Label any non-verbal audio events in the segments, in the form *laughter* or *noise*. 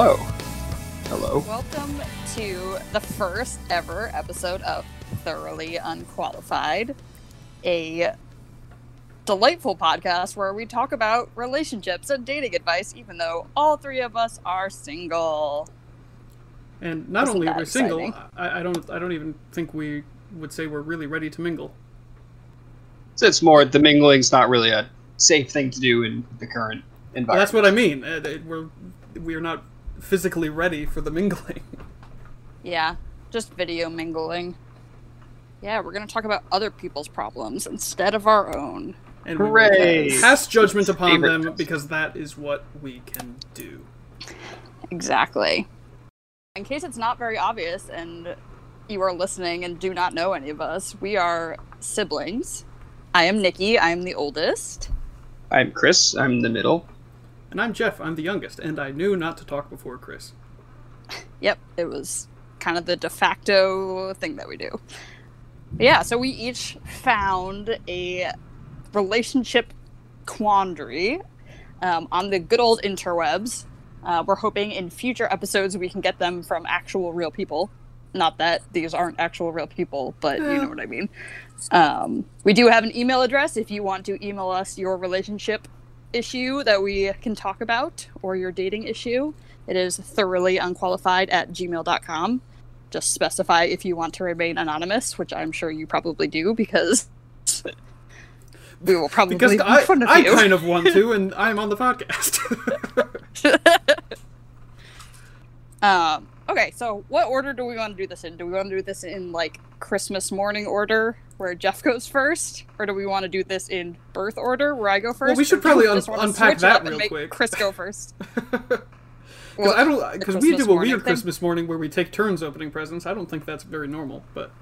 Hello. Hello. Welcome to the first ever episode of Thoroughly Unqualified, a delightful podcast where we talk about relationships and dating advice, even though all three of us are single. And not Isn't only are that we single. I, I don't I don't even think we would say we're really ready to mingle. So it's more the mingling's not really a safe thing to do in the current Well, environment. that's what I mean. Uh, We're we're not physically ready for the mingling. *laughs* Yeah, just video mingling. Yeah, we're going to talk about other people's problems instead of our own. And we Hooray! pass judgment upon Favorite. them because that is what we can do. Exactly. In case it's not very obvious and you are listening and do not know any of us, we are siblings. I am Nikki, I am the oldest. I'm Chris. I'm the middle. And I'm Jeff. I'm the youngest, and I knew not to talk before Chris. *laughs* Yep, it was kind of the de facto thing that we do. But yeah, so we each found a relationship quandary um, on the good old interwebs. Uh, we're hoping in future episodes we can get them from actual real people. Not that these aren't actual real people, but you know what I mean. Um, we do have an email address if you want to email us your relationship issue that we can talk about or your dating issue. It is thoroughly unqualified at gmail.com. Just specify if you want to remain anonymous, which I'm sure you probably do because *laughs* we will probably Because make I, fun of I kind of want to, *laughs* and I'm on the podcast. *laughs* Um, okay, so what order do we want to do this in? Do we want to do this in like Christmas morning order, where Jeff goes first, or do we want to do this in birth order, where I go first? Well, we should probably un- unpack that real make quick. Chris go first. *laughs* Because I don't because we do a weird thing. Christmas morning where we take turns opening presents. I don't think that's very normal, but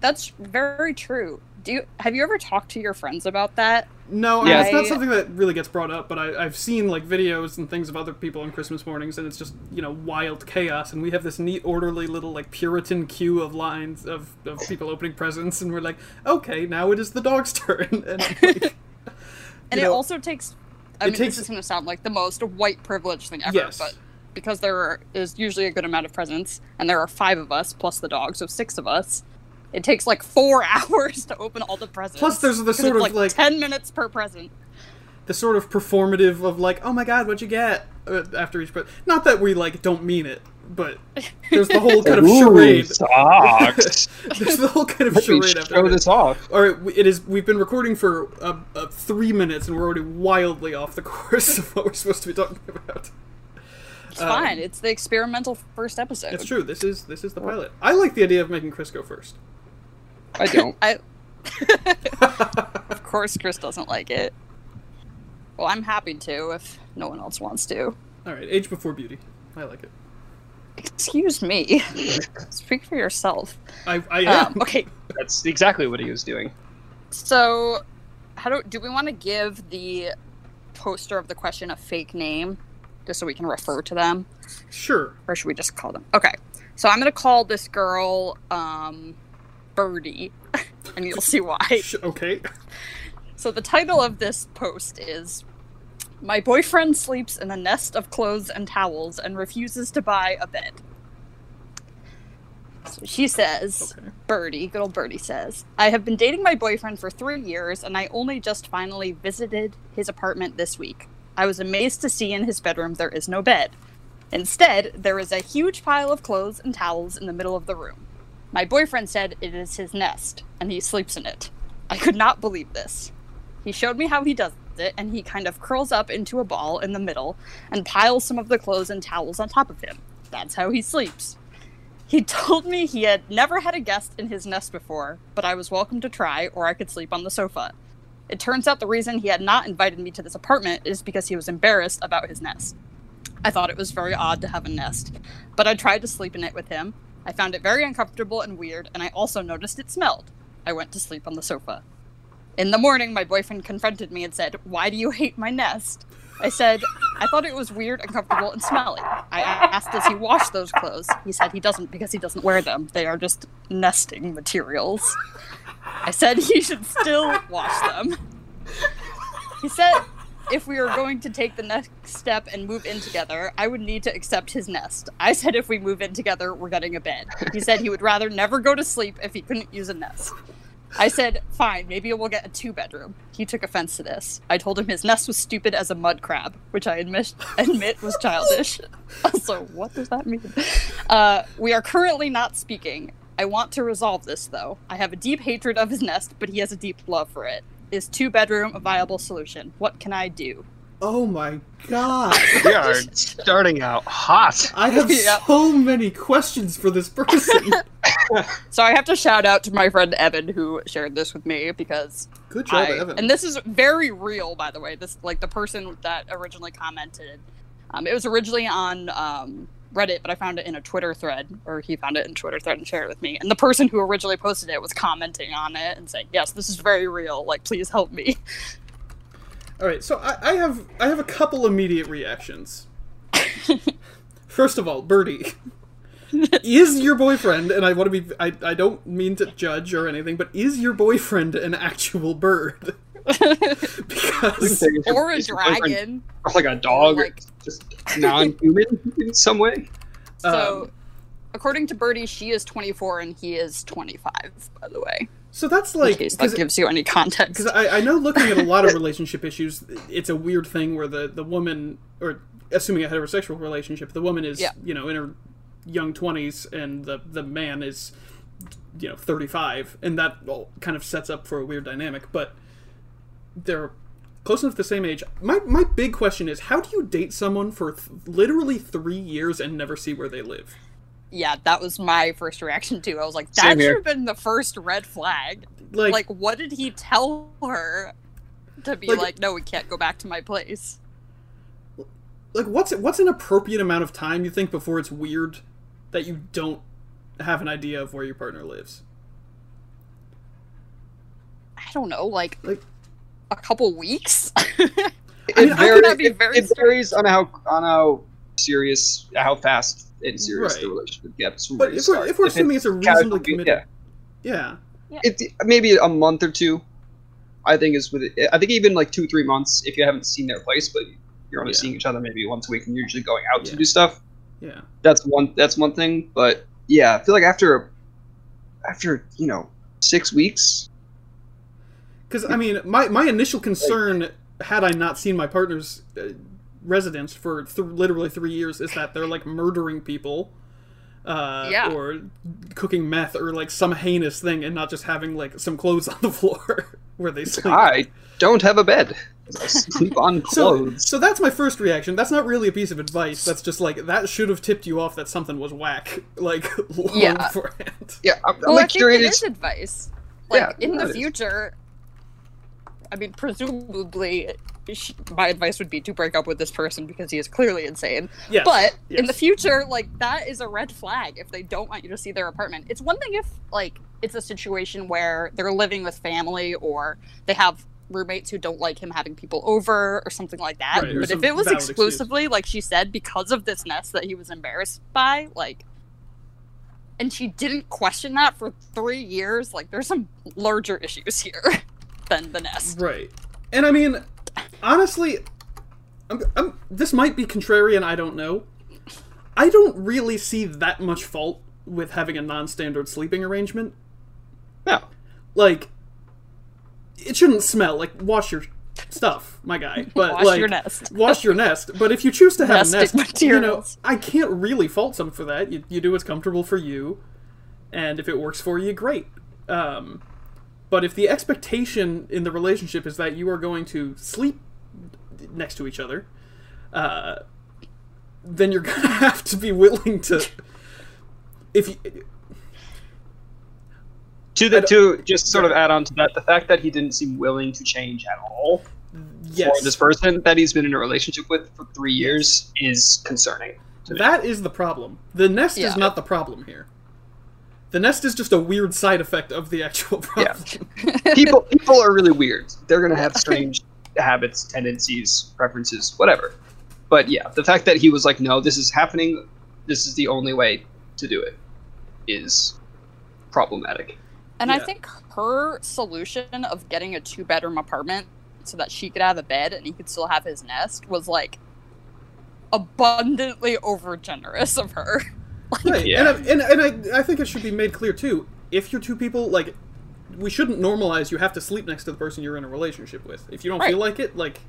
That's very true. Do you have you ever talked to your friends about that? No, I mean, Yeah. it's not something that really gets brought up. But I, I've seen like videos and things of other people on Christmas mornings, and it's just you know wild chaos. And we have this neat, orderly little like Puritan queue of lines of, of people opening presents, and we're like, okay, now it is the dog's *laughs* turn. And like, *laughs* And it know, also takes. I mean, takes- this is going to sound like the most white privilege thing ever, Yes. but because there is usually a good amount of presents, and there are five of us plus the dog, so six of us. It takes like four *laughs* hours to open all the presents. Plus there's the sort it's of, like- ten minutes per present. the sort of performative of like, oh my god, what'd you get uh, after each present. Not that we like don't mean it, but *laughs* there's the whole kind of charade. socks. *laughs* There's the whole kind of Let charade after show that. this off. All right, it is. We've been recording for uh, uh, three minutes, and we're already wildly off the course of what we're supposed to be talking about. It's Um, fine. It's the experimental first episode. It's true. This is this is the pilot. I like the idea of making Chris go first. I don't. *laughs* I. of course, Chris doesn't like it. Well, I'm happy to if no one else wants to. All right, age before beauty. I like it. Excuse me. *laughs* Speak for yourself. I I am. Um, okay, That's exactly what he was doing. so how do do we want to give the poster of the question a fake name, just so we can refer to them, Sure. or should we just call them? Okay, so I'm gonna call this girl um, Birdie, *laughs* and you'll see why. *laughs* Okay. So the title of this post is My boyfriend sleeps in a nest of clothes and towels and refuses to buy a bed. So she says, Okay. Birdie, good old Birdie says, I have been dating my boyfriend for three years and I only just finally visited his apartment this week. I was amazed to see in his bedroom there is no bed. Instead, there is a huge pile of clothes and towels in the middle of the room. My boyfriend said it is his nest, and he sleeps in it. I could not believe this. He showed me how he does it, and he kind of curls up into a ball in the middle and piles some of the clothes and towels on top of him. That's how he sleeps. He *laughs* told me he had never had a guest in his nest before, but I was welcome to try, or I could sleep on the sofa. It turns out the reason he had not invited me to this apartment is because he was embarrassed about his nest. I thought it was very odd to have a nest, but I tried to sleep in it with him. I found it very uncomfortable and weird, and I also noticed it smelled. I went to sleep on the sofa. In the morning, my boyfriend confronted me and said, Why do you hate my nest? I said, I thought it was weird, uncomfortable, and smelly. I asked, Does he wash those clothes? He said he doesn't because he doesn't wear them. They are just nesting materials. I said he should still wash them. He said if we were going to take the next step and move in together, I would need to accept his nest. I said if we move in together, we're getting a bed. He said he would rather never go to sleep if he couldn't use a nest. I said, fine, maybe we'll get a two bedroom. He took offense to this. I told him his nest was stupid as a mud crab, which I admit, admit was childish. *laughs* Also, what does that mean? Uh, we are currently not speaking. I want to resolve this, though. I have a deep hatred of his nest, but he has a deep love for it. Is two bedroom a viable solution? What can I do? Oh my god. *laughs* We are starting out hot. I have *laughs* Yeah. so many questions for this person. *laughs* So I have to shout out to my friend Evan who shared this with me because Good job, I, Evan. and this is very real, by the way. This like the person that originally commented. Um, it was originally on um, Reddit, but I found it in a Twitter thread, or he found it in Twitter thread and shared it with me. And the person who originally posted it was commenting on it and saying, "Yes, this is very real. Like, please help me." *laughs* All right, so I, I have I have a couple immediate reactions. *laughs* First of all, Birdie is your boyfriend, and I want to be I, I don't mean to judge or anything, but is your boyfriend an actual bird? Because or a Is your boyfriend dragon. like a dog, or Like- just non-human in some way. So, Um, according to Birdie, she is 24 and he is 25. By the way, so that's in like case that gives you any context. I, I know looking at a lot of relationship issues, it's a weird thing where the the woman or assuming a heterosexual relationship, the woman is Yeah. you know in her young twenties and the the man is you know 35 and that all kind of sets up for a weird dynamic but they're close enough to the same age my, my big question is how do you date someone for th- literally three years and never see where they live yeah, that was my first reaction too. I was like, that should have been the first red flag. like, Like, what did he tell her to be Like- like, no, we can't go back to my place? like what's what's an appropriate amount of time you think before it's weird that you don't have an idea of where your partner lives I don't know, like, Like- a couple weeks. *laughs* It, mean, I varies, could be it- very it varies on how on how serious, how fast and serious Right. the relationship gets. But if we're, if we're assuming it's a reasonably casual, committed yeah, yeah it's maybe a month or two. I think is with. I think even like two, three months if you haven't seen their place, but you're only Yeah. seeing each other maybe once a week, and you're usually going out Yeah. to do stuff. yeah That's one. That's one thing. But yeah, I feel like after after you know six weeks, Because I mean, my my initial concern, had I not seen my partner's uh, residence for th- literally three years, is that they're like murdering people, uh, Yeah. or cooking meth, or like some heinous thing, and not just having like some clothes *laughs* on the floor where they sleep. I don't have a bed. I sleep on *laughs* So, clothes. so that's my first reaction. That's not really a piece of advice. That's just like that should have tipped you off that something was whack, *laughs* like long Yeah. beforehand. yeah, I'm, I'm well, I think curious. is advice. Like, Yeah, in the future, I mean, presumably, sh- my advice would be to break up with this person because he is clearly insane. Yes, But in the future, like that is a red flag if they don't want you to see their apartment. It's one thing if like it's a situation where they're living with family or they have roommates who don't like him having people over or something like that. Right, but if it was valid excuse. exclusively like she said because of this nest that he was embarrassed by, like and she didn't question that for 3 years, like there's some larger issues here *laughs* than the nest. Right. And I mean, honestly, I'm, I'm, this might be contrarian, I don't know. I don't really see that much fault with having a non standard sleeping arrangement. No. Like, it shouldn't smell. Like, wash your stuff, my guy. *laughs* But, Wash like, your nest. *laughs* wash your nest. But if you choose to have a Nesting nest, you know. I can't really fault someone for that. You, you do what's comfortable for you, and if it works for you, great. Um, but if the expectation in the relationship is that you are going to sleep next to each other, uh, then you're *laughs* gonna have to be willing to. If you, To the to just sort of add on to that, the fact that he didn't seem willing to change at all yes, for this person that he's been in a relationship with for three years is concerning. that is the problem. The nest is not the problem here. The nest is just a weird side effect of the actual *laughs* Yeah. problem. people people are really weird. They're gonna have *laughs* strange habits, tendencies, preferences, whatever. But yeah, the fact that he was like, "No, this is happening. This is the only way to do it," is problematic. And I think her solution of getting a two bedroom apartment so that she could have a bed and he could still have his nest was like abundantly over generous of her. *laughs* Right, Yeah. and, I, and and I, I think it should be made clear too. If you're two people, like, we shouldn't normalize you have to sleep next to the person you're in a relationship with. If you don't Right. feel like it, like,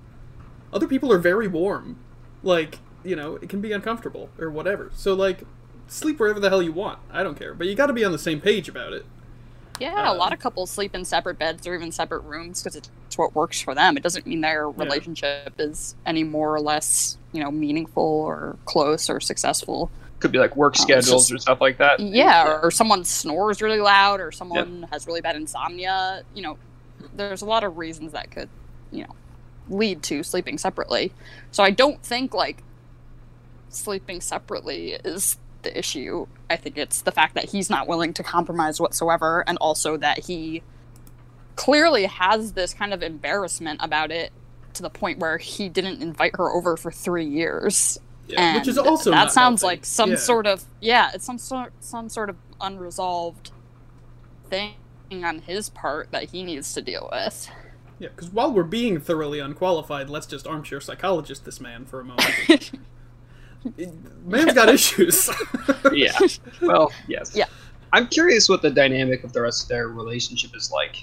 other people are very warm. Like, you know, it can be uncomfortable or whatever. So like, sleep wherever the hell you want. I don't care, but you got to be on the same page about it. Yeah, a Uh, lot of couples sleep in separate beds or even separate rooms because it's what works for them. It doesn't mean their relationship is any more or less, you know, meaningful or close or successful. Could be like work Um, schedules just- or stuff like that. Yeah, or, or someone snores really loud, or someone has really bad insomnia. You know, there's a lot of reasons that could, you know, lead to sleeping separately. So I don't think like sleeping separately is the issue. I think it's the fact that he's not willing to compromise whatsoever, and also that he clearly has this kind of embarrassment about it to the point where he didn't invite her over for three years Yeah, which is also that sounds healthy. like some Yeah. sort of yeah it's some sort some sort of unresolved thing on his part that he needs to deal with Yeah, because while we're being thoroughly unqualified, let's just armchair psychologist this man for a moment. *laughs* Man's got issues. *laughs* yeah. Well, yes. Yeah. I'm curious what the dynamic of the rest of their relationship is like,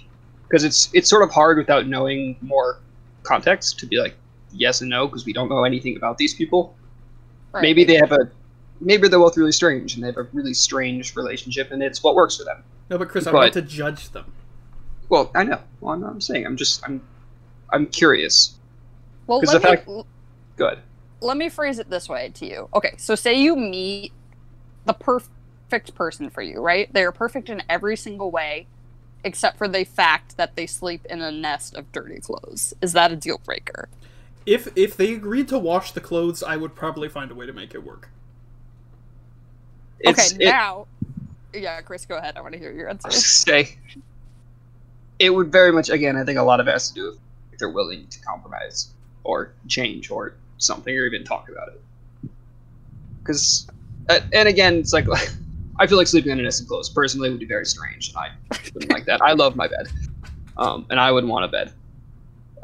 because it's it's sort of hard without knowing more context to be like yes and no because we don't know anything about these people. Right. Maybe they have a maybe they're both really strange and they have a really strange relationship and it's what works for them. no, but Chris, I But- want to judge them. Well, I know. Well, I'm not saying. I'm just I'm I'm curious. well 'cause let the me, fact- Good. let me phrase it this way to you okay so say you meet the perfect person for you right they're perfect in every single way except for the fact that they sleep in a nest of dirty clothes is that a deal breaker If if they agreed to wash the clothes, I would probably find a way to make it work. It's, okay it, now yeah chris go ahead. I want to hear your answer. Say it would very much again i think a lot of it has to do with if they're willing to compromise or change or something or even talk about it. Because and again it's like *laughs* i feel like sleeping in a nest clothes personally would be very strange and i wouldn't like that. I love my bed um, and i would want a bed.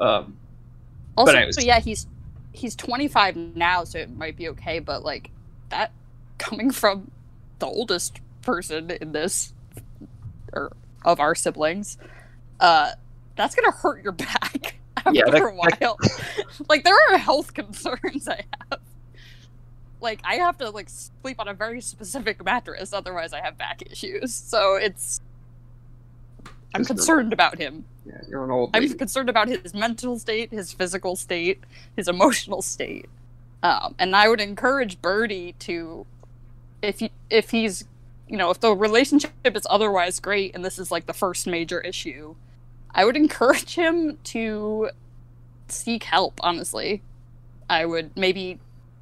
Um, Also, so yeah, he's he's 25 now, so it might be okay. But like that coming from the oldest person in this, or of our siblings, uh, that's gonna hurt your back *laughs* after Yeah, that- a while. *laughs* like there are health *laughs* concerns I have. Like I have to like sleep on a very specific mattress, otherwise I have back issues. So it's. I'm concerned about him. Yeah you're an old I'm concerned about his mental state, his physical state, his emotional state, um, and I would encourage Birdie to, if he, if he's, you know, if the relationship is otherwise great and this is like the first major issue, I would encourage him to seek help. Honestly, I would maybe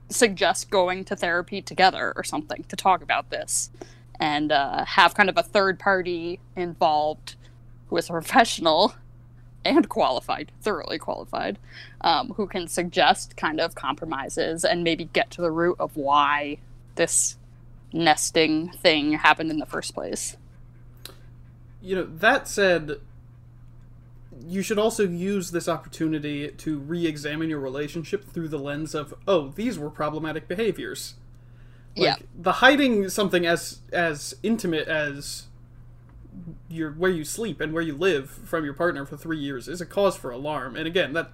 suggest going to therapy together or something to talk about this, and uh, have kind of a third party involved with a professional and qualified, thoroughly qualified, um, who can suggest kind of compromises and maybe get to the root of why this nesting thing happened in the first place. You know, that said, you should also use this opportunity to re examine your relationship through the lens of, oh, these were problematic behaviors. Like, Yeah. The hiding something as as intimate as your where you sleep and where you live from your partner for three years is a cause for alarm. And again, that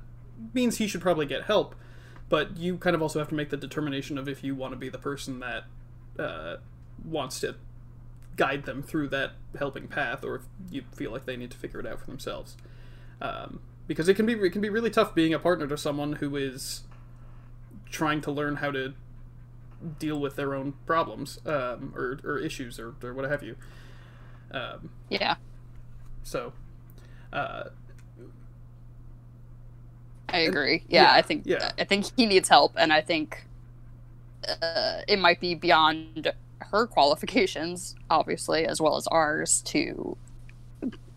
means he should probably get help. But you kind of also have to make the determination of if you want to be the person that uh, wants to guide them through that helping path, or if you feel like they need to figure it out for themselves. Um, because it can be it can be really tough being a partner to someone who is trying to learn how to deal with their own problems um, or, or issues or, or what have you. Um, Yeah, so, uh, I agree. Yeah, yeah, I think yeah. I think he needs help, and I think uh, it might be beyond her qualifications, obviously, as well as ours, to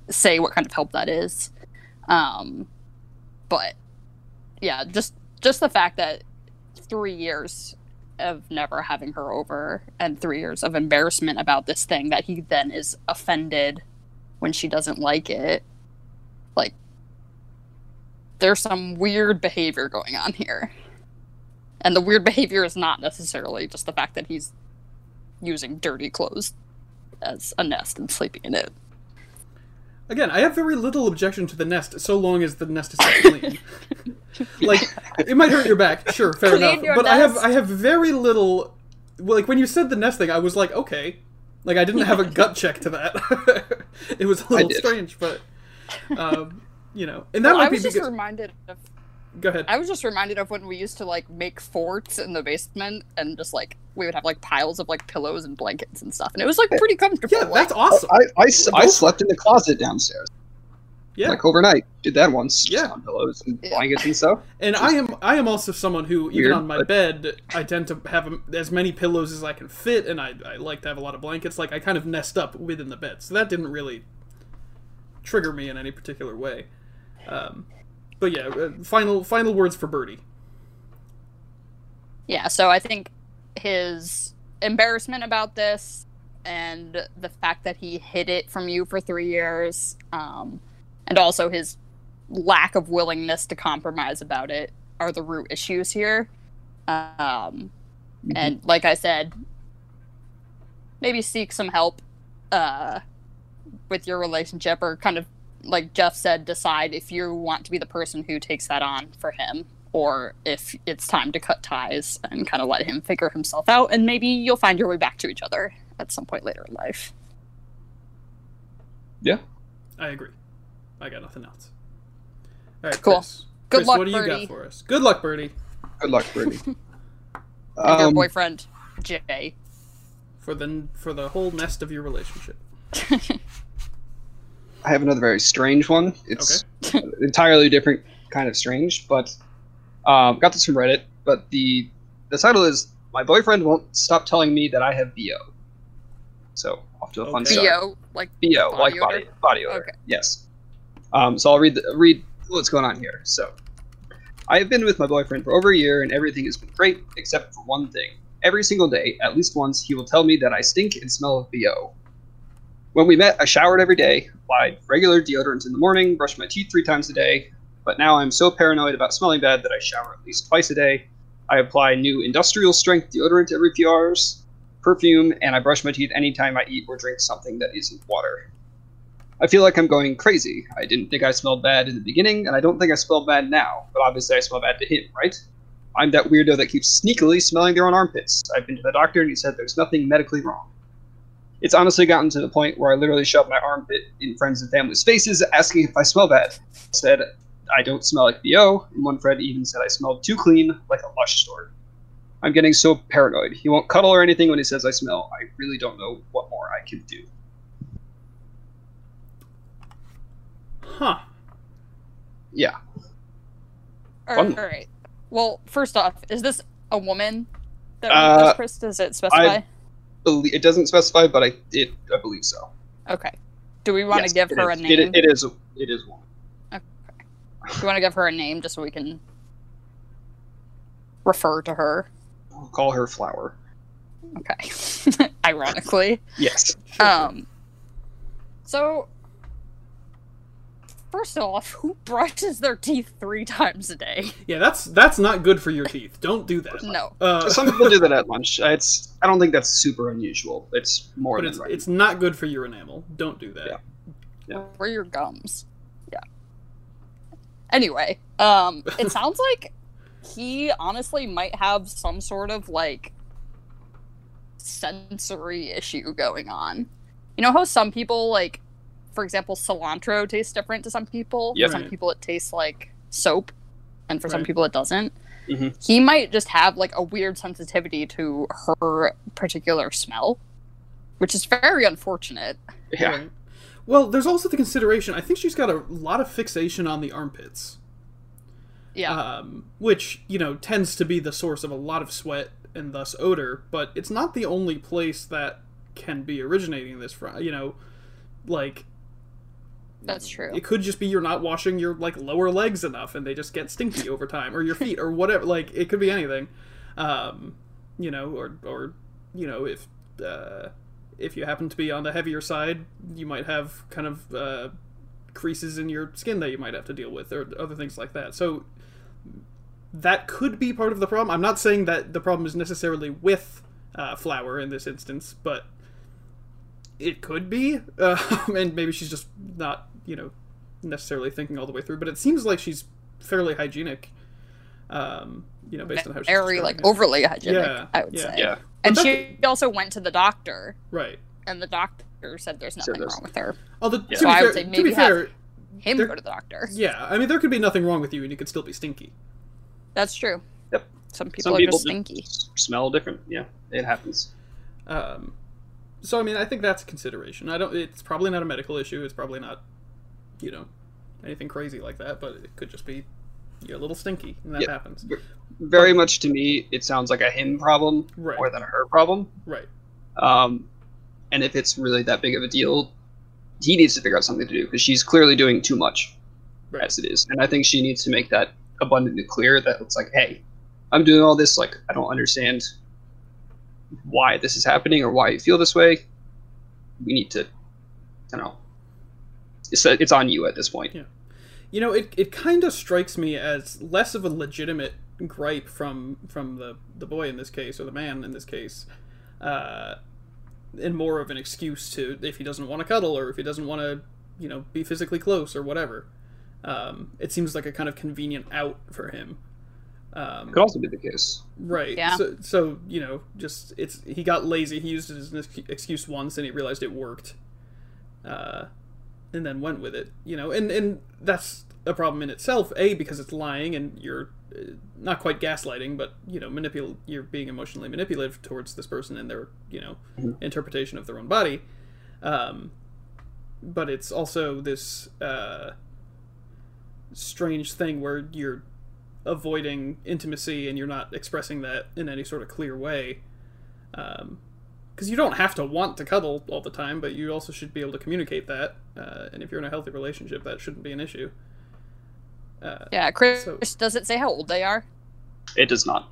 say what kind of help that is. Um, but yeah, just just the fact that three years of never having her over and three years of embarrassment about this thing that he then is offended when she doesn't like it like there's some weird behavior going on here. And the weird behavior is not necessarily just the fact that he's using dirty clothes as a nest and sleeping in it. Again, I have very little objection to the nest, so long as the nest is clean. *laughs* like, it might hurt your back, sure, fair Clean enough. your But I have. I have very little. well, Like when you said the nest thing, I was like, okay. Like I didn't have a gut check to that. *laughs* it was a little strange, but um, you know, and that Well, I might be just because. reminded of Go ahead. I was just reminded of when we used to like make forts in the basement and just like we would have like piles of like pillows and blankets and stuff and it was like pretty comfortable. yeah, like, that's awesome. I, Go for slept in the closet downstairs, yeah, like overnight. Did that once. Yeah. on pillows and Yeah. blankets and stuff. *laughs* And I am I am also someone who even on my but- bed I tend to have um, as many pillows as I can fit, and I, I like to have a lot of blankets. Like I kind of nest up within the bed, so that didn't really trigger me in any particular way. Um, but yeah, uh, final final words for Birdie. Yeah, so I think his embarrassment about this and the fact that he hid it from you for three years, um, and also his lack of willingness to compromise about it are the root issues here. Um, and like I said, maybe seek some help uh, with your relationship, or kind of like Jeff said, decide if you want to be the person who takes that on for him, or if it's time to cut ties and kind of let him figure himself out, and maybe you'll find your way back to each other at some point later in life. Yeah. I agree. I got nothing else. All right, Cool. Chris. Good Chris, luck, what do you Birdie. got for us? Good luck, Birdie, Good luck, Birdie. *laughs* And your Um, boyfriend, Jay. for the for the whole nest of your relationship. *laughs* I have another very strange one. It's *laughs* entirely different kind of strange, but um, got this from Reddit. But the the title is "My boyfriend won't stop telling me that I have bo." So off to a fun Okay. start. Theo, like bo Body like odor? body body odor. Okay. Yes. Um, so I'll read the, read what's going on here. So I have been with my boyfriend for over a year, and everything has been great except for one thing. Every single day, at least once, he will tell me that I stink and smell of bo. When we met, I showered every day, applied regular deodorant in the morning, brushed my teeth three times a day. But now I'm so paranoid about smelling bad that I shower at least twice a day. I apply new industrial strength deodorant every few hours, perfume, and I brush my teeth anytime I eat or drink something that isn't water. I feel like I'm going crazy. I didn't think I smelled bad in the beginning, and I don't think I smell bad now, but obviously I smell bad to him, right? I'm that weirdo that keeps sneakily smelling their own armpits. I've been to the doctor and he said there's nothing medically wrong. It's honestly gotten to the point where I literally shove my armpit in friends and family's faces asking if I smell bad. I said I don't smell like BO, and one friend even said I smelled too clean, like a lush store. I'm getting so paranoid. He won't cuddle or anything when he says I smell. I really don't know what more I can do. Huh. Yeah. all Fun. right. Well, first off, is this a woman that Uh, Chris? Does it specify? Belie- It doesn't specify, but I it I believe so. Okay. Do we want Yes, to give her is. a name? It, it is. It is one. Okay. Do you want to give her a name just so we can refer to her? I'll call her Flower. Okay. *laughs* Ironically. Yes. Um. So, first off, who brushes their teeth three times a day? yeah, that's that's not good for your teeth. Don't do that. No. Uh, Some people do that at lunch. It's. I don't think that's super unusual. It's more but than it's right. it's not good for your enamel. Don't do that. Yeah. Or your gums. Yeah. Anyway, um, it *laughs* sounds like he honestly might have some sort of like sensory issue going on. You know how some people like, for example, cilantro tastes different to some people. Yep. For some people, it tastes like soap, and for some people, it doesn't. Mhm. He might just have like a weird sensitivity to her particular smell, which is very unfortunate. yeah. Right. Well, there's also the consideration. I think she's got a lot of fixation on the armpits. Yeah. um, which you know tends to be the source of a lot of sweat and thus odor. But it's not the only place that can be originating this from. You know, like That's true. it could just be you're not washing your like lower legs enough, and they just get stinky *laughs* over time, or your feet, or whatever. Like it could be anything. Um, you know, or or you know if. Uh, if you happen to be on the heavier side, you might have kind of uh, creases in your skin that you might have to deal with, or other things like that. So that could be part of the problem. I'm not saying that the problem is necessarily with uh, Flower in this instance, but it could be, uh, *laughs* and maybe she's just not, you know, necessarily thinking all the way through. But it seems like she's fairly hygienic, um, you know, based on how she's Very like it. overly hygienic, Yeah, I would yeah. say. Yeah. And she also went to the doctor, right. and the doctor said there's nothing there's- wrong with her. Although Yeah. to So be I fair, would say maybe be fair, Him There- go to the doctor. yeah, I mean there could be nothing wrong with you, and you could still be stinky. That's true. Yep. Some people Some are people just stinky. s- smell different. Yeah, it happens. Um, so I mean, I think that's a consideration. I don't. It's probably not a medical issue. It's probably not, you know, anything crazy like that. But it could just be you're a little stinky, and that Yeah. happens. Very much to me, it sounds like a him problem Right. more than a her problem. Right. Um, and if it's really that big of a deal, he needs to figure out something to do because she's clearly doing too much Right. as it is. And I think she needs to make that abundantly clear that it's like, hey, I'm doing all this. Like, I don't understand why this is happening or why you feel this way. We need to, I don't know. It's, it's on you at this point. Yeah. You know, it, it kind of strikes me as less of a legitimate gripe from from the the boy in this case or the man in this case, uh, and more of an excuse to if he doesn't want to cuddle or if he doesn't want to, you know, be physically close or whatever. Um, it seems like a kind of convenient out for him. Um, Could also be the case. Right. Yeah. So, so you know, just it's he got lazy. He used it as an excuse once, and he realized it worked, uh, and then went with it. You know, and and that's a problem in itself. A because it's lying, and you're uh, not quite gaslighting, but you know, manipul You're being emotionally manipulative towards this person and their you know Mhm. interpretation of their own body. Um, but it's also this uh, strange thing where you're avoiding intimacy and you're not expressing that in any sort of clear way. Because you don't have to want to cuddle all the time, but you also should be able to communicate that. Uh, and if you're in a healthy relationship, that shouldn't be an issue. Uh, Yeah, Chris, So- does it say how old they are? It does not.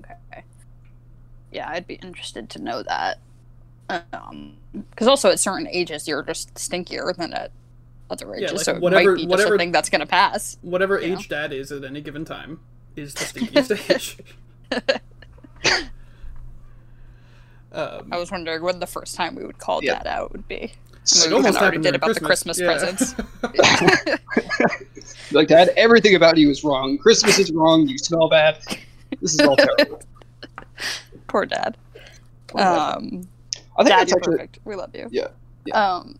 Okay. Yeah, I'd be interested to know that. Um, because also at certain ages you're just stinkier than at other Yeah, ages, like so it whatever- might be just whatever- a thing that's gonna pass. whatever You know? age dad is at any given time is the *laughs* stinkiest age. *laughs* um, I was wondering when the first time we would call Yeah. Dad out would be. it we almost already did about the Christmas Yeah. presents. *laughs* Like, Dad, everything about you is wrong. Christmas is wrong. You smell bad. This is all terrible. *laughs* Poor Dad. Poor Dad. Um, I think Dad, that's actually perfect. We love you. Yeah, yeah. Um,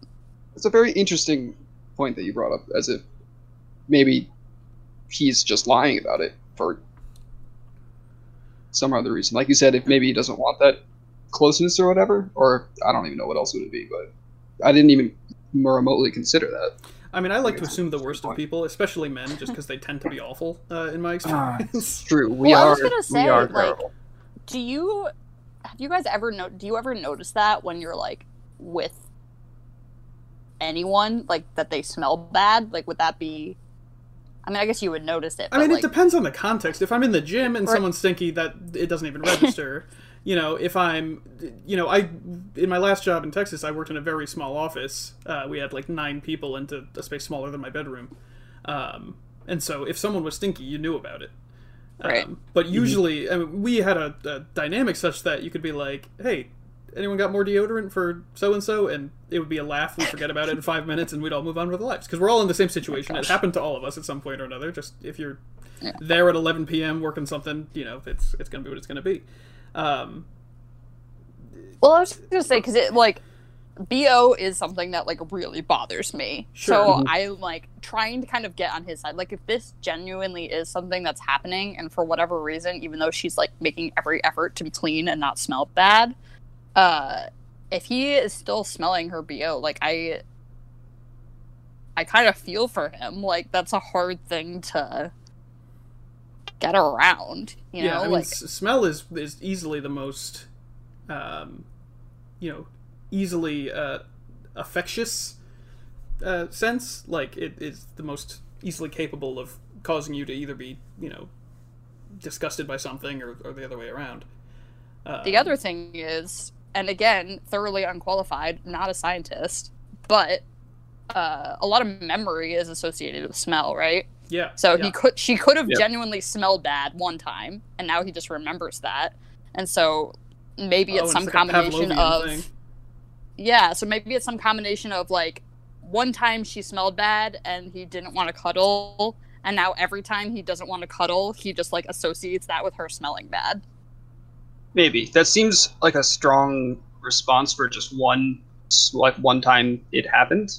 it's a very interesting point that you brought up, as if maybe he's just lying about it for some other reason. Like you said, if maybe he doesn't want that closeness or whatever, or I don't even know what else would it be, but I didn't even remotely consider that. I mean, I like to assume the worst of people, especially men, just because they tend to be awful, uh, in my experience. It's experience. true. We Well, I are. was gonna say, we are like, terrible. do you have you guys ever know? do you ever notice that when you're like with anyone like that they smell bad like would that be i mean i guess you would notice it I mean, like, it depends on the context. If I'm in the gym and Right. someone's stinky, that it doesn't even *laughs* register. You know, if I'm, you know, I in my last job in Texas, I worked in a very small office. Uh, we had like nine people into a space smaller than my bedroom, um, and so if someone was stinky, you knew about it. Right. Um, but usually, I mean, we had a, a dynamic such that you could be like, "Hey, anyone got more deodorant for so and so?" And it would be a laugh. We forget about it in five minutes, and we'd all move on with our lives because we're all in the same situation. it happened to all of us at some point or another. Just if you're Yeah. there at 11 p.m. working something, you know, it's it's gonna be what it's gonna be. Um, well i was gonna say because it like bo is something that like really bothers me Sure. so Mhm. i'm like trying to kind of get on his side like if this genuinely is something that's happening and for whatever reason even though she's like making every effort to be clean and not smell bad uh if he is still smelling her bo like i i kind of feel for him like that's a hard thing to get around you yeah, know I mean, like smell is is easily the most, um, you know, easily uh, affectious uh, sense. Like it is the most easily capable of causing you to either be, you know, disgusted by something or, or the other way around. Um, The other thing is, and again, thoroughly unqualified, not a scientist, but uh, a lot of memory is associated with smell, right? Yeah. So yeah. he could she could have Yep. genuinely smelled bad one time, and now he just remembers that. And so maybe Oh, it's and some like combination of thing. yeah. So maybe it's some combination of like one time she smelled bad and he didn't want to cuddle, and now every time he doesn't want to cuddle, he just like associates that with her smelling bad. Maybe that seems like a strong response for just one, like one time it happened.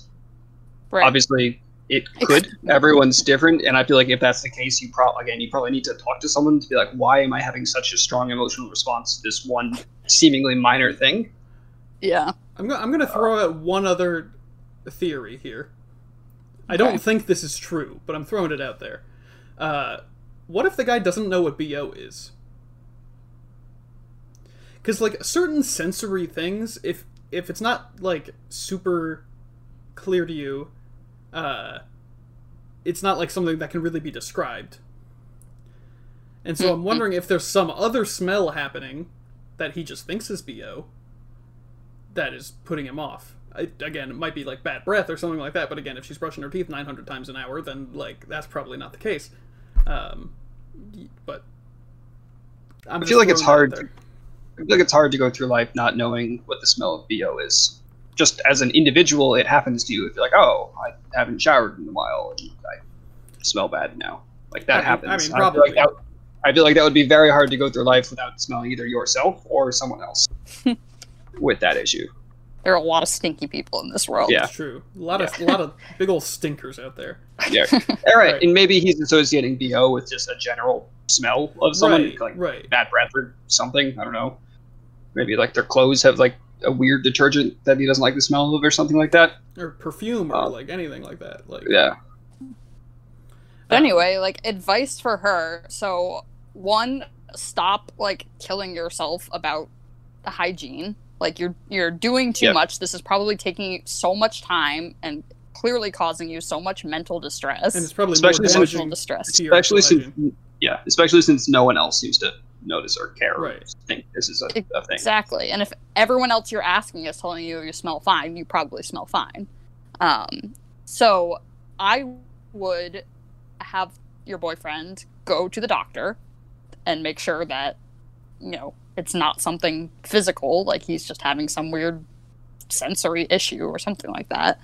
Right. Obviously, it could. Everyone's different, and I feel like if that's the case, you probably again you probably need to talk to someone to be like, why am I having such a strong emotional response to this one seemingly minor thing? Yeah. I'm gonna I'm gonna throw out one other theory here. I don't Okay. think this is true, but I'm throwing it out there. Uh, what if the guy doesn't know what bo is? Because like certain sensory things, if if it's not like super clear to you, uh, it's not like something that can really be described. And so I'm wondering if there's some other smell happening that he just thinks is bo that is putting him off. I, again, it might be like bad breath or something like that. But again, if she's brushing her teeth 900 times an hour, then like that's probably not the case. Um, but I'm I feel like it's hard. I feel like it's hard to go through life not knowing what the smell of bo is. Just as an individual, it happens to you. If you're like, oh, I haven't showered in a while, and I smell bad now. Like that I mean- I happens. mean, feel like that, I feel like that would be very hard to go through life without smelling either yourself or someone else *laughs* with that issue. There are a lot of stinky people in this world. Yeah. It's true. A lot of a lot of big old stinkers out there. Yeah. *laughs* All right, Right. and maybe he's associating bo with just a general smell of someone, right, like right. bad breath or something. I don't know. Maybe like their clothes have like a weird detergent that he doesn't like the smell of, or something like that. Or perfume or Uh, like anything like that. Like Yeah. But anyway, like advice for her. So one, stop like killing yourself about the hygiene. Like you're you're doing too Yep. much. This is probably taking so much time and clearly causing you so much mental distress, and it's probably Especially more since- emotional distress. Especially since hygiene. yeah, especially since no one else seems to notice or care or Right. think this is a, a thing. Exactly. And if everyone else you're asking is telling you you smell fine, you probably smell fine. Um, so I would have your boyfriend go to the doctor and make sure that, you know, it's not something physical, like he's just having some weird sensory issue or something like that.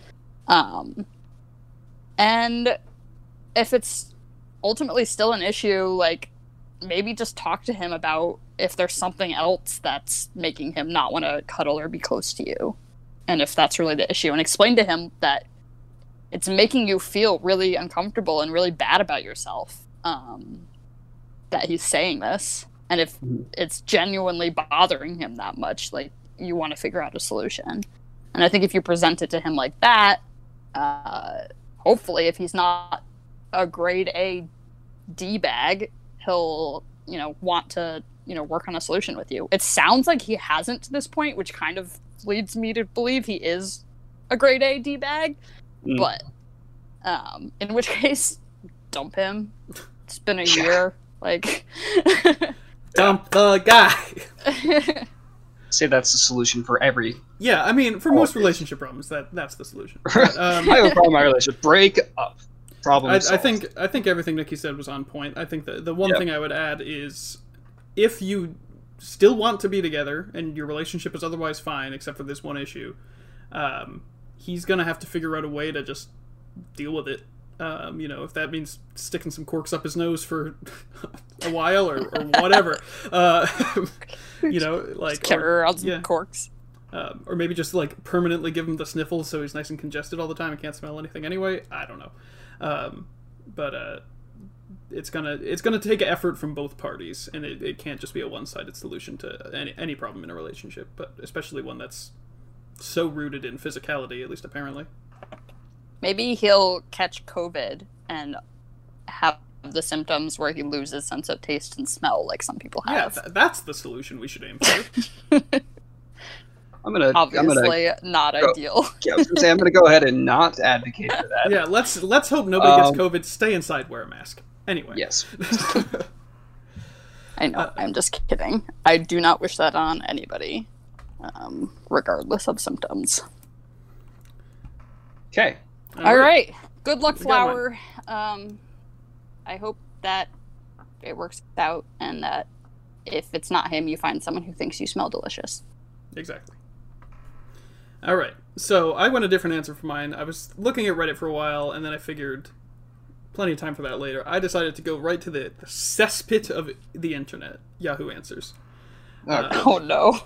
Um, and if it's ultimately still an issue, like maybe just talk to him about if there's something else that's making him not want to cuddle or be close to you. And if that's really the issue, and explain to him that it's making you feel really uncomfortable and really bad about yourself um, that he's saying this. And if Mhm. it's genuinely bothering him that much, like you want to figure out a solution. And I think if you present it to him like that, uh, hopefully, if he's not a grade A D bag, he'll you know want to you know work on a solution with you. It sounds like he hasn't to this point, which kind of leads me to believe he is a grade A D bag. Mm. But um, in which *laughs* case, dump him. It's been a Yeah. year. Like, *laughs* dump the guy. *laughs* Say that's the solution for every. yeah, I mean, for most relationship problems, that that's the solution. But, um, I have a problem in my relationship. Break up. Problem I, I think I think everything Nikki said was on point. I think the the one Yep. thing I would add is if you still want to be together and your relationship is otherwise fine except for this one issue, um, he's gonna have to figure out a way to just deal with it. Um, you know, if that means sticking some corks up his nose for *laughs* a while or, or whatever, *laughs* uh, *laughs* you know, like carry or, around some corks. um, or maybe just like permanently give him the sniffles so he's nice and congested all the time and can't smell anything anyway. I don't know, um, but uh, it's gonna it's gonna take effort from both parties, and it, it can't just be a one sided solution to any any problem in a relationship, but especially one that's so rooted in physicality, at least apparently. Maybe he'll catch COVID and have the symptoms where he loses sense of taste and smell, like some people Yeah, have. th- that's the solution we should aim for. *laughs* I'm gonna. I'm gonna. Obviously, not go- ideal. *laughs* Yeah, I was gonna say I'm gonna go ahead and not advocate for that. yeah, let's let's hope nobody Um, gets COVID. Stay inside, wear a mask. Anyway. Yes. *laughs* I know. Uh, I'm just kidding. I do not wish that on anybody, um, regardless of symptoms. Okay. All right. Good luck, Flower. Um, I hope that it works out and that if it's not him, you find someone who thinks you smell delicious. Exactly. All right. So I went a different answer for mine. I was looking at Reddit for a while, and then I figured plenty of time for that later. I decided to go right to the, the cesspit of the internet. Yahoo Answers. Uh, *laughs* Oh no.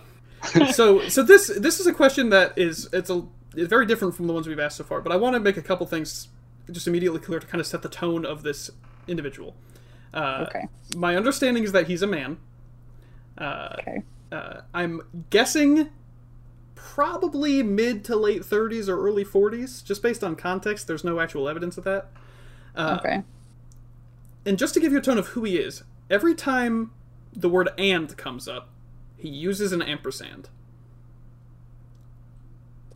*laughs* so so this this is a question that is it's a it's very different from the ones we've asked so far. But I want to make a couple things just immediately clear to kind of set the tone of this individual. Uh, Okay. My understanding is that he's a man. Uh, Okay. uh, I'm guessing probably mid to late 30s or early 40s, just based on context. There's no actual evidence of that. Uh, Okay. And just to give you a tone of who he is, every time the word and comes up, he uses an ampersand.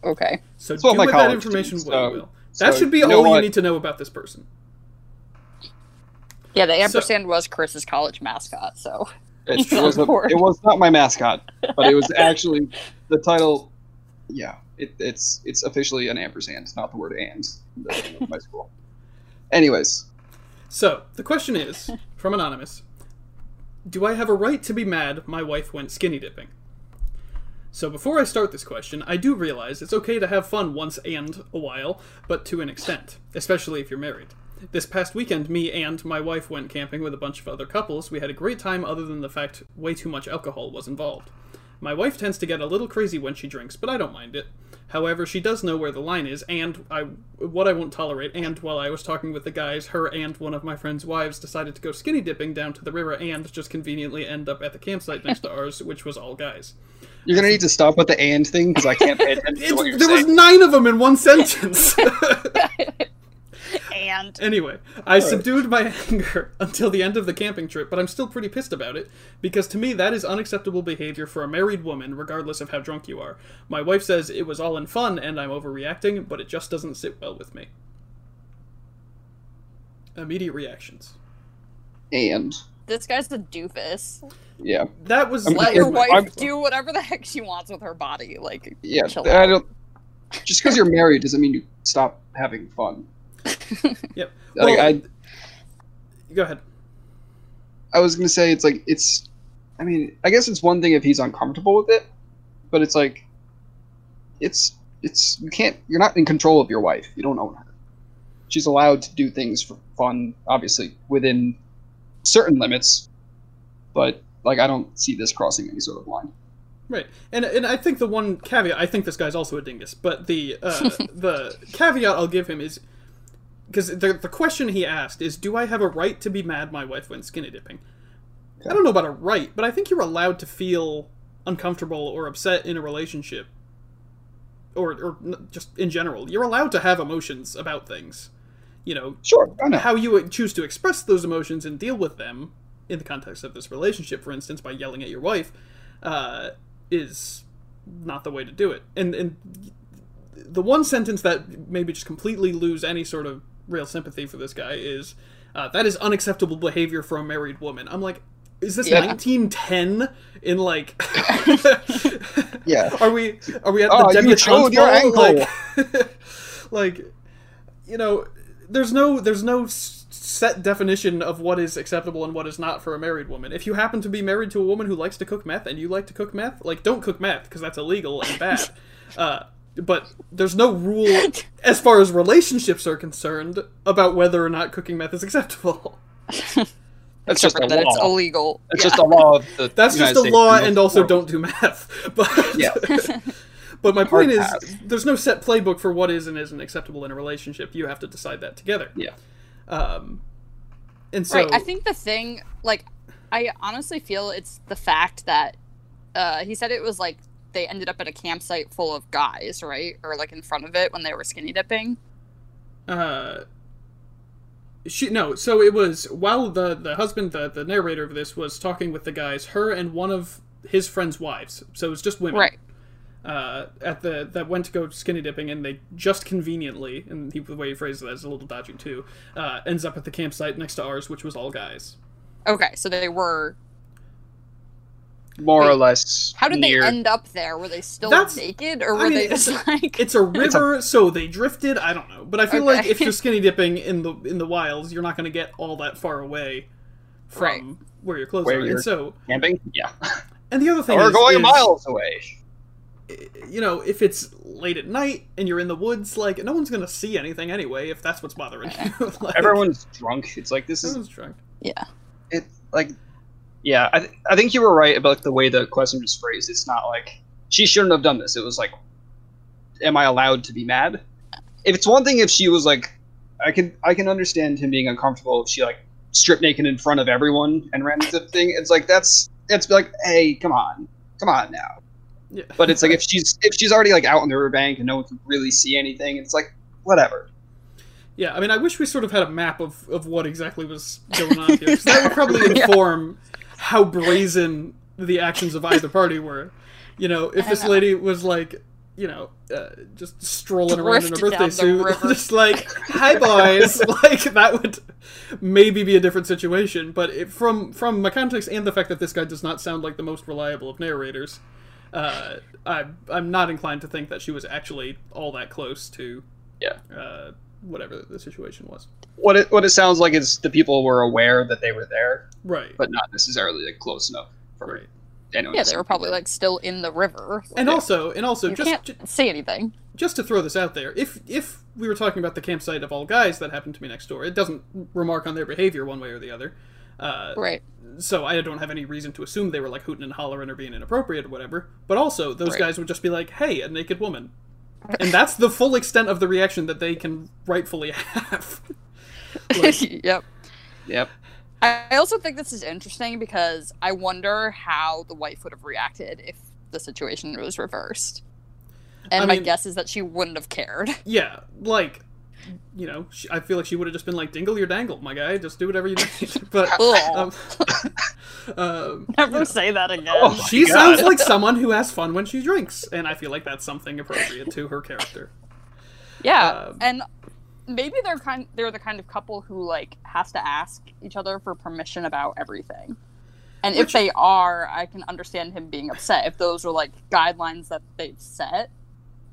Okay. So That's do with that information did, what so- you will. That so should be you all you what? need to know about this person. Yeah, the ampersand was Chris's college mascot, so It, *laughs* on was a- it was not my mascot, but it was *laughs* actually the title. Yeah, it, it's it's officially an ampersand, not the word and. the- my school. Anyways, So, the question is from Anonymous Do I have a right to be mad my wife went skinny dipping? So, before I start this question, I do realize it's okay to have fun once and a while, but to an extent, especially if you're married. This past weekend, me and my wife went camping with a bunch of other couples. We had a great time, other than the fact way too much alcohol was involved. My wife tends to get a little crazy when she drinks, but I don't mind it. However, she does know where the line is, and I what I won't tolerate. And while I was talking with the guys, her and one of my friend's wives decided to go skinny dipping down to the river and just conveniently end up at the campsite next to *laughs* ours, which was all guys. you're gonna need to stop with the and thing because I can't pay *laughs* attention to what you're It's, there was nine of them in one sentence. *laughs* and Anyway, I subdued my *laughs* anger until the end of the camping trip, but I'm still pretty pissed about it, because to me that is unacceptable behavior for a married woman, regardless of how drunk you are. My wife says it was all in fun and I'm overreacting, but it just doesn't sit well with me. Immediate reactions. And this guy's a doofus. yeah, That was I'm- Let your wife I'm- do whatever the heck she wants with her body. Like, yeah. I don't. Just because you're married doesn't mean you stop having fun. *laughs* Yep. *laughs* Like I, Go ahead. I was gonna say it's like it's. I mean, I guess it's one thing if he's uncomfortable with it, but it's like, it's it's you can't. You're not in control of your wife. You don't own her. She's allowed to do things for fun, obviously within certain limits, but like I don't see this crossing any sort of line. Right, and and I think the one caveat I think this guy's also a dingus, but the uh, *laughs* the caveat I'll give him is because the the question he asked is, do I have a right to be mad my wife went skinny dipping? I don't know about a right, but I think you're allowed to feel uncomfortable or upset in a relationship, or or just in general. You're allowed to have emotions about things. You know, Sure, know. how you choose to express those emotions and deal with them in the context of this relationship, for instance, by yelling at your wife, uh, is not the way to do it. And and the one sentence that maybe just completely lose any sort of real sympathy for this guy is uh, that is unacceptable behavior for a married woman. I'm like, is this Yeah. 1910 in like? *laughs* *laughs* Yeah. Are we are we at Oh, the you debutante your ankle. Like, *laughs* like, you know, there's no there's no set definition of what is acceptable and what is not for a married woman. If you happen to be married to a woman who likes to cook meth and you like to cook meth, like don't cook meth because that's illegal and bad. uh, but there's no rule *laughs* as far as relationships are concerned about whether or not cooking meth is acceptable. That's just for a that it's illegal. It's Yeah. just a law of the. *laughs* That's United just a States law, and also world. don't do meth. *laughs* But Yeah. but my point is, pass. there's no set playbook for what is and isn't acceptable in a relationship. You have to decide that together. Yeah. Um, and so Right. I think the thing, like, I honestly feel it's the fact that uh, he said it was like they ended up at a campsite full of guys, right? Or like in front of it when they were skinny dipping. uh, she no. So it was while the the husband, the the narrator of this, was talking with the guys, her and one of his friends' wives. So it was just women. Right. uh, at the that went to go skinny dipping, and they just conveniently, and he, the way he phrased that is a little dodgy too, uh, ends up at the campsite next to ours, which was all guys. Okay. So they were. More or less. How did near, they end up there? Were they still That's- naked, or I were mean, they just like? *laughs* It's a river, so they drifted. I don't know, but I feel like if you're *laughs* skinny dipping in the in the wilds, you're not going to get all that far away from Right. where your clothes Where are. you're- And so, camping? Yeah. *laughs* and the other thing Or is, going is, miles away. You know, if it's late at night and you're in the woods, like no one's going to see anything anyway. If that's what's bothering you, like, Everyone's drunk. It's like this is everyone's drunk. yeah. it like yeah I, th- I think you were right about the way the question was phrased. It's not like she shouldn't have done this. It was like am i allowed to be mad? If it's one thing if she was like i can i can understand him being uncomfortable if she like stripped naked in front of everyone and ran into the thing. It's like that's that's like hey come on come on now. Yeah, but it's like if she's if she's already like out on the riverbank and no one can really see anything it's like whatever. Yeah, I mean, I wish we sort of had a map of, of what exactly was going on here. that would probably *laughs* Yeah. Inform how brazen the actions of either party were. You know, if this know. lady was like, you know, uh, just strolling around in a birthday suit, river. *laughs* just like, "Hi, boys," *laughs* like that would maybe be a different situation. But it, from from my context and the fact that this guy does not sound like the most reliable of narrators, uh, I I'm not inclined to think that she was actually all that close to Yeah. uh, whatever the situation was. what it what it sounds like is the people were aware that they were there Right. but not necessarily like close enough for Right. anyone Yeah, they were see. probably like still in the river. And Yeah. also, and also, you just can't ju- see anything. just to throw this out there, if if we were talking about the campsite of all guys that happened to be next door, it doesn't remark on their behavior one way or the other. Uh, Right. so I don't have any reason to assume they were like hooting and hollering or being inappropriate or whatever. But also, those Right. guys would just be like, "Hey, a naked woman," and that's the full extent of the reaction that they can rightfully have. *laughs* Like- yep. yep I also think this is interesting because I wonder how the wife would have reacted if the situation was reversed. And I my mean- guess is that she wouldn't have cared. yeah, like. You know, she, I feel like she would have just been like, "Dingle your dangle, my guy. Just do whatever you need." *laughs* But Ugh. um, *laughs* um, Never say that again. Oh. She God. sounds like someone who has fun when she drinks, and I feel like that's something appropriate to her character. Yeah, Um, and maybe they're kind they're the kind of couple who like has to ask each other for permission about everything. And Which- if they are, I can understand him being upset if those are like guidelines that they've set.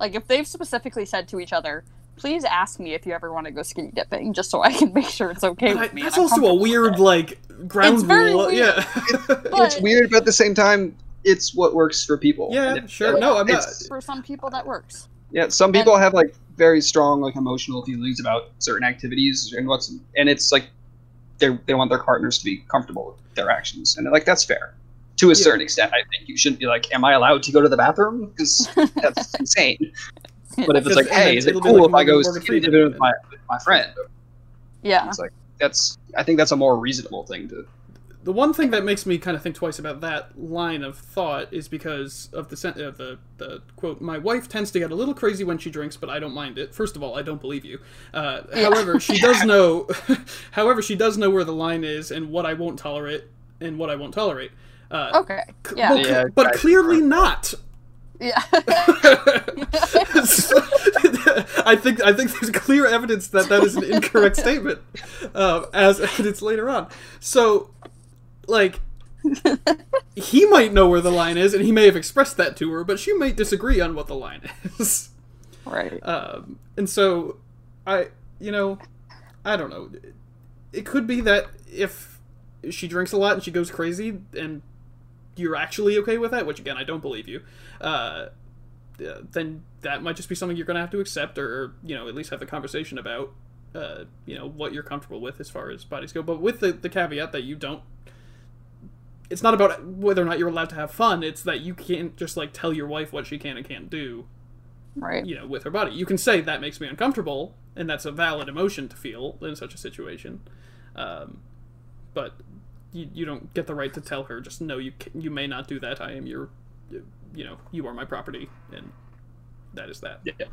Like if they've specifically said to each other, "Please ask me if you ever want to go skinny dipping, just so I can make sure it's okay But with me." that's also a weird like ground It's rule. weird. Yeah, it's *laughs* But- weird but at the same time it's what works for people yeah, it- sure. No, I'm not. For some people, that works. yeah some people have like very strong like emotional feelings about certain activities and what's and it's like they they want their partners to be comfortable with their actions and like that's fair to a Yeah. certain extent i think you shouldn't be like am i allowed to go to the bathroom because *laughs* that's insane *laughs* but if it's like hey is it cool like if i go Morgan- Morgan skinny dipping with my, with my friend Yeah. it's like that's i think that's a more reasonable thing to The one thing that makes me kind of think twice about that line of thought is because of the sen- of the the quote. My wife tends to get a little crazy when she drinks, but I don't mind it. First of all, I don't believe you. Uh, *laughs* However, she does know. *laughs* however, she does know where the line is and what I won't tolerate and what I won't tolerate. Uh, Okay. Yeah. well, Yeah, cl- but clearly not. Yeah. *laughs* I think I think there's clear evidence that that is an incorrect statement, um, as evidence later on. So, like, he might know where the line is, and he may have expressed that to her, but she may disagree on what the line is. right. Um, and so, I, you know, I don't know. It could be that if she drinks a lot and she goes crazy, and you're actually okay with that, which again I don't believe you, uh, uh, then that might just be something you're going to have to accept, or, or you know at least have the conversation about, uh, you know what you're comfortable with as far as bodies go, but with the the caveat that you don't. It's not about whether or not you're allowed to have fun. It's that you can't just like tell your wife what she can and can't do Right. you know, with her body. You can say that makes me uncomfortable, and that's a valid emotion to feel in such a situation. Um, but you, you don't get the right to tell her just no, you ca- you may not do that. I am your, you know, you are my property, and that is that. yeah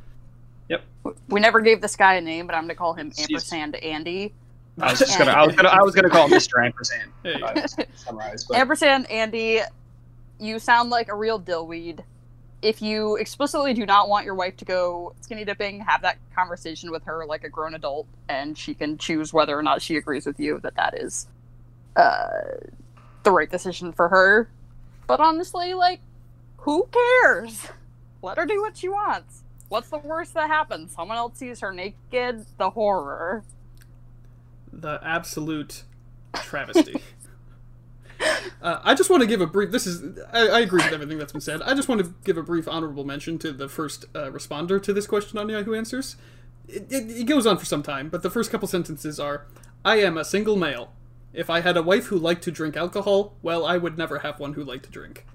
yep We never gave this guy a name, but I'm gonna call him Jeez. ampersand Andy. I was just gonna, I was gonna, I was gonna call him Mr. Ampersand. Hey. to summarize, but Ampersand Andy, you sound like a real dillweed. If you explicitly do not want your wife to go skinny dipping, have that conversation with her like a grown adult, and she can choose whether or not she agrees with you that that is uh, the right decision for her. But honestly, like, who cares? Let her do what she wants. What's the worst that happens? Someone else sees her naked? The horror. The absolute travesty. *laughs* Uh, I just want to give a brief. This is. I, I, agree with everything that's been said. I just want to give a brief honorable mention to the first uh, responder to this question on Yahoo Answers. It, it, it, goes on for some time, but the first couple sentences are I am a single male. If I had a wife who liked to drink alcohol, well, I would never have one who liked to drink.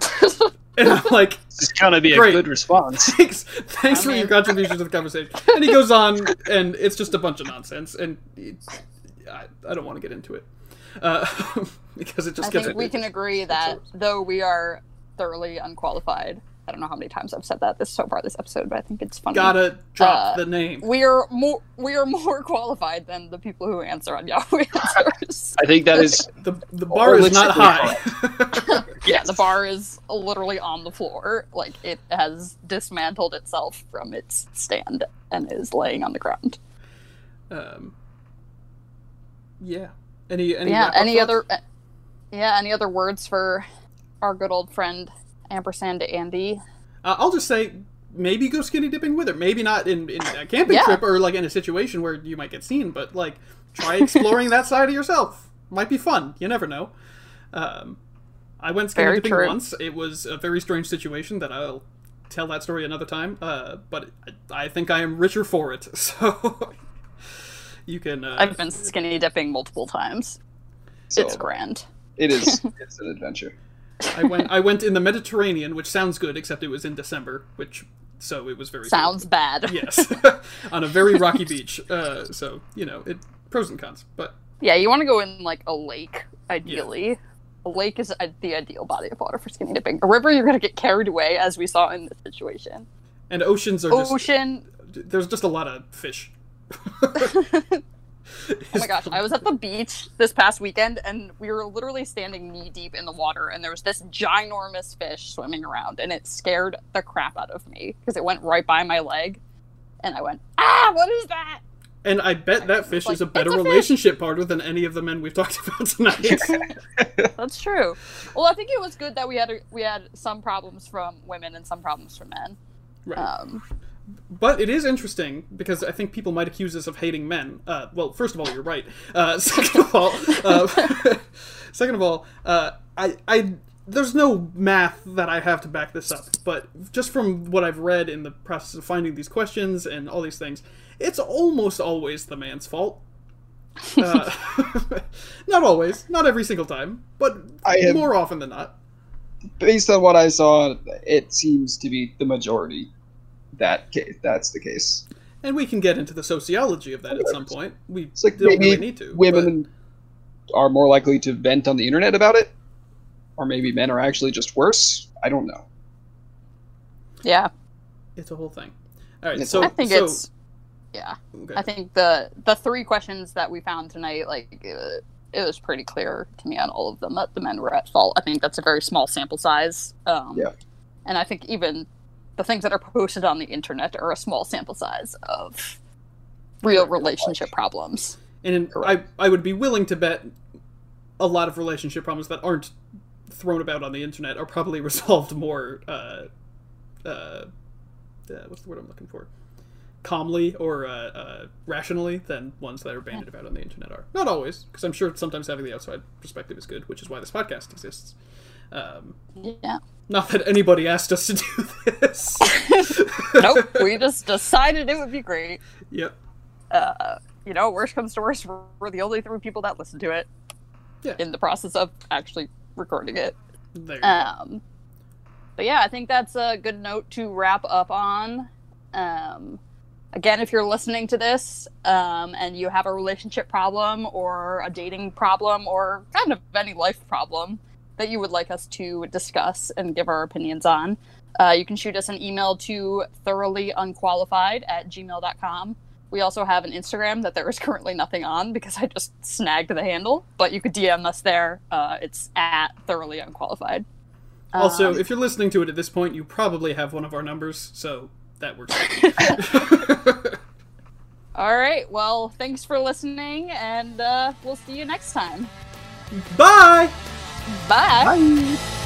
*laughs* and I'm like, this is gonna be great. a good response. *laughs* Thanks, thanks for your contribution to the conversation. And he goes on, and it's just a bunch of nonsense, and I, I don't want to get into it uh, *laughs* because it just I gets. think we can agree that though we are thoroughly unqualified. I don't know how many times I've said that this so far this episode, but I think it's funny. Gotta drop Uh, the name. We are more we are more *laughs* qualified than the people who answer on Yahoo Answers. *laughs* I think that is *laughs* The the bar is not Holistically high. yeah, the bar is literally on the floor. Like it has dismantled itself from its stand and is laying on the ground. um, yeah. Any any yeah. Any thoughts? other? uh, Yeah. Any other words for our good old friend ampersand Andy? Uh, I'll just say maybe go skinny dipping with her. Maybe not in, in a camping Yeah. trip or like in a situation where you might get seen, but like try *laughs* exploring that side of yourself. Might be fun. You never know. Um, I went skinny Very dipping true. once. It was a very strange situation that I'll tell that story another time. Uh, but I, I think I am richer for it. *laughs* So you can. Uh, I've been skinny dipping multiple times. so It's grand. it is *laughs* it's an adventure. I went. I went in the Mediterranean, which sounds good, except it was in December, which so it was very Sounds bad. *laughs* yes *laughs* on a very rocky beach. Uh, so you know it pros and cons, but Yeah, you want to go in like a lake, ideally. A lake is uh, the ideal body of water for skinny dipping. A river, you're going to get carried away, as we saw in this situation. and oceans are just Ocean. there's just a lot of fish. *laughs* *laughs* Oh my gosh, I was at the beach this past weekend and we were literally standing knee deep in the water and there was this ginormous fish swimming around and it scared the crap out of me because it went right by my leg and I went, ah, what is that? And I bet that fish Like, is a better a relationship partner than any of the men we've *laughs* talked about tonight. *laughs* That's true. Well, I think it was good that we had we had some problems from women and some problems from men. right. Um, But it is interesting because I think people might accuse us of hating men. Uh, well, first of all, you're right. Uh, *laughs* second of all, uh, *laughs* second of all, uh, I, I, there's no math that I have to back this up. But just from what I've read in the process of finding these questions and all these things, it's almost always the man's fault. Uh, *laughs* not always, not every single time, but more often than not. Based on what I saw, it seems to be the majority. That case, that's the case. And we can get into the sociology of that at some point. We It's like don't maybe really need to. but- women are more likely to vent on the internet about it, or maybe men are actually just worse. I don't know. yeah, It's a whole thing. All right, so I think so, it's yeah. okay. I think the the three questions that we found tonight, like it, it was pretty clear to me on all of them that the men were at fault. I think that's a very small sample size. Um, Yeah. And I think even the things that are posted on the internet are a small sample size of real relationship problems. and I I would be willing to bet a lot of relationship problems that aren't thrown about on the internet are probably *laughs* resolved more uh, uh, uh, what's the word I'm looking for calmly or uh, uh, rationally than ones that are bandied about on the internet are. Not always, because I'm sure sometimes having the outside perspective is good, which is why this podcast exists. Um, Yeah. Not that anybody asked us to do this. *laughs* nope. We just decided it would be great. Yep. Uh, you know, worst comes to worst, we're- the only three people that listen to it. Yeah. In the process of actually recording it. There you go. Um, but yeah, I think that's a good note to wrap up on. Um, again, if you're listening to this um, and you have a relationship problem or a dating problem or kind of any life problem that you would like us to discuss and give our opinions on, uh, you can shoot us an email to thoroughlyunqualified at gmail.com. We also have an Instagram that there is *laughs* currently nothing on because I just snagged the handle, but you could DM us there. Uh, it's at thoroughly unqualified. Also, Um, if you're listening to it at this point, you probably have one of our numbers, so that works. *laughs* *laughs* all right. Well, thanks for listening, and uh, we'll see you next time. Bye! Bye. Bye.